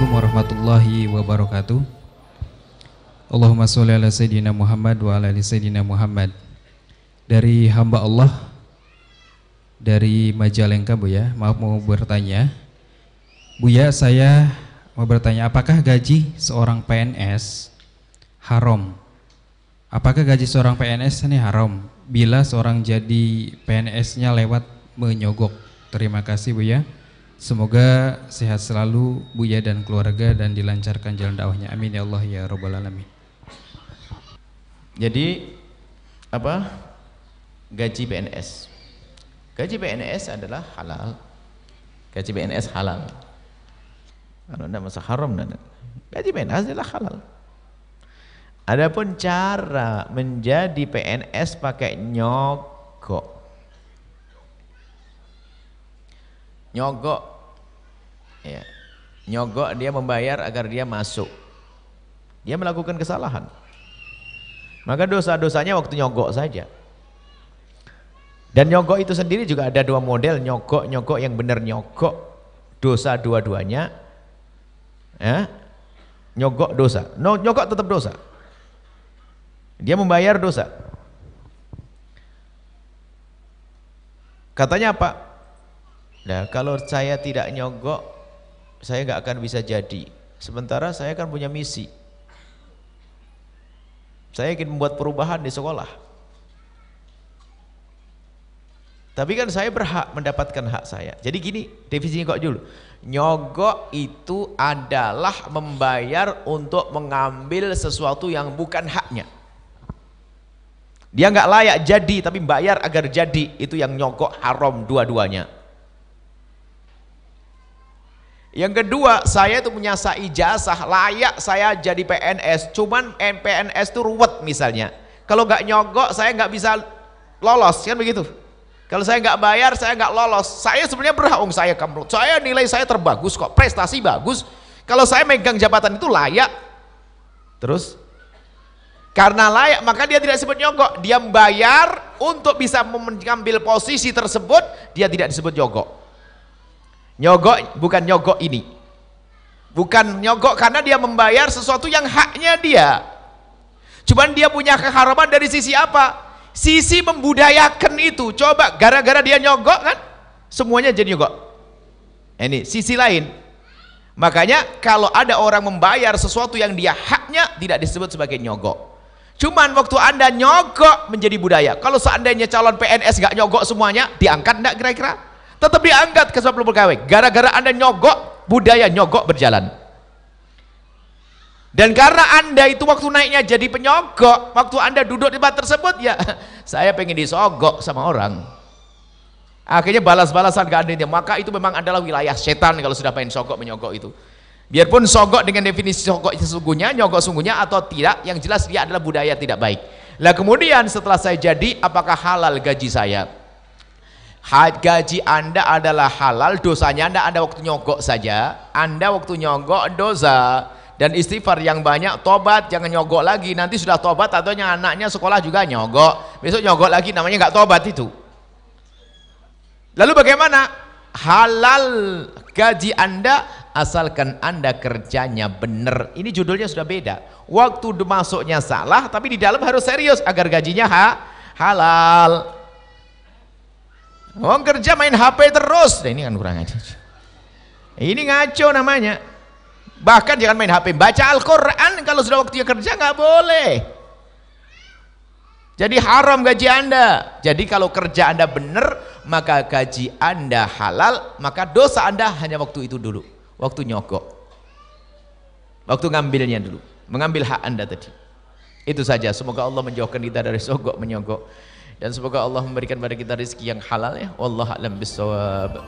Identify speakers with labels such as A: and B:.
A: Assalamualaikum warahmatullahi wabarakatuh. Allahumma sholli ala sayyidina Muhammad wa ala ali sayyidina Muhammad. Dari hamba Allah dari Majalengka Bu ya, maaf mau bertanya. Bu ya, saya mau bertanya apakah gaji seorang PNS haram? Apakah gaji seorang PNS ini haram bila seorang jadi PNS-nya lewat menyogok? Terima kasih Bu ya. Semoga sehat selalu Buya dan keluarga dan dilancarkan jalan dakwahnya. Amin ya Allah ya Rabbal Alamin.
B: Jadi apa? Gaji PNS. Gaji PNS adalah halal. Gaji PNS halal. Kalau tidak masa haram dan gaji PNS adalah halal. Adapun cara menjadi PNS pakai nyogok. Nyogok. Ya nyogok dia membayar agar dia masuk. Dia melakukan kesalahan. Maka dosa-dosanya waktu nyogok saja. Dan nyogok itu sendiri juga ada dua model nyogok-nyogok yang benar nyogok dosa dua-duanya. Ya. Nyogok dosa. No, nyogok tetap dosa. Dia membayar dosa. Katanya apa Nah kalau saya tidak nyogok saya nggak akan bisa jadi. Sementara saya kan punya misi. Saya ingin membuat perubahan di sekolah. Tapi kan saya berhak mendapatkan hak saya. Jadi gini, definisinya kok dulu. Nyogok itu adalah membayar untuk mengambil sesuatu yang bukan haknya. Dia nggak layak jadi tapi bayar agar jadi. Itu yang nyogok haram dua-duanya. Yang kedua, saya itu punya ijazah, layak saya jadi PNS. Cuman PNS itu ruwet misalnya. Kalau nggak nyogok, saya nggak bisa lolos, kan begitu. Kalau saya nggak bayar, saya nggak lolos. Saya sebenarnya berhak, saya kamu, saya nilai saya terbagus kok, prestasi bagus. Kalau saya megang jabatan itu layak. Terus, karena layak, maka dia tidak disebut nyogok. Dia membayar untuk bisa mengambil posisi tersebut, dia tidak disebut nyogok. Nyogok bukan nyogok ini. Bukan nyogok karena dia membayar sesuatu yang haknya dia. Cuman dia punya keharapan dari sisi apa? Sisi membudayakan itu. Coba gara-gara dia nyogok kan semuanya jadi nyogok. Ini sisi lain. Makanya kalau ada orang membayar sesuatu yang dia haknya tidak disebut sebagai nyogok. Cuman waktu anda nyogok menjadi budaya. Kalau seandainya calon PNS gak nyogok semuanya, diangkat enggak kira-kira? Tetap diangkat ke 10 pegawai. Gara-gara anda nyogok budaya nyogok berjalan. Dan karena anda itu waktu naiknya jadi penyogok waktu anda duduk di tempat tersebut ya saya pengen disogok sama orang. Akhirnya balas-balasan ke anda maka itu memang adalah wilayah setan kalau sudah pengen sogok menyogok itu. Biarpun sogok dengan definisi sogok sesungguhnya nyogok sungguhnya atau tidak yang jelas dia adalah budaya tidak baik. Lah kemudian setelah saya jadi apakah halal gaji saya gaji anda adalah halal dosanya anda ada waktu nyogok saja. Anda waktu nyogok dosa. Dan istighfar yang banyak tobat. Jangan nyogok lagi. Nanti sudah tobat atau anaknya sekolah juga nyogok. Besok nyogok lagi namanya nggak tobat itu. Lalu bagaimana? Halal gaji anda asalkan anda kerjanya benar. Ini judulnya sudah beda. Waktu masuknya salah tapi di dalam harus serius agar gajinya ha halal Orang kerja main HP terus. Nah, ini kan kurang aja. Ini ngaco namanya. Bahkan jangan main HP, baca Al-Quran kalau sudah waktunya kerja nggak boleh. Jadi haram gaji anda. Jadi kalau kerja anda benar, maka gaji anda halal, maka dosa anda hanya waktu itu dulu. Waktu nyogok. Waktu ngambilnya dulu. Mengambil hak anda tadi. Itu saja. Semoga Allah menjauhkan kita dari sogok menyogok. Dan semoga Allah memberikan pada kita rezeki yang halal ya. Wallahu a'lam bissawab.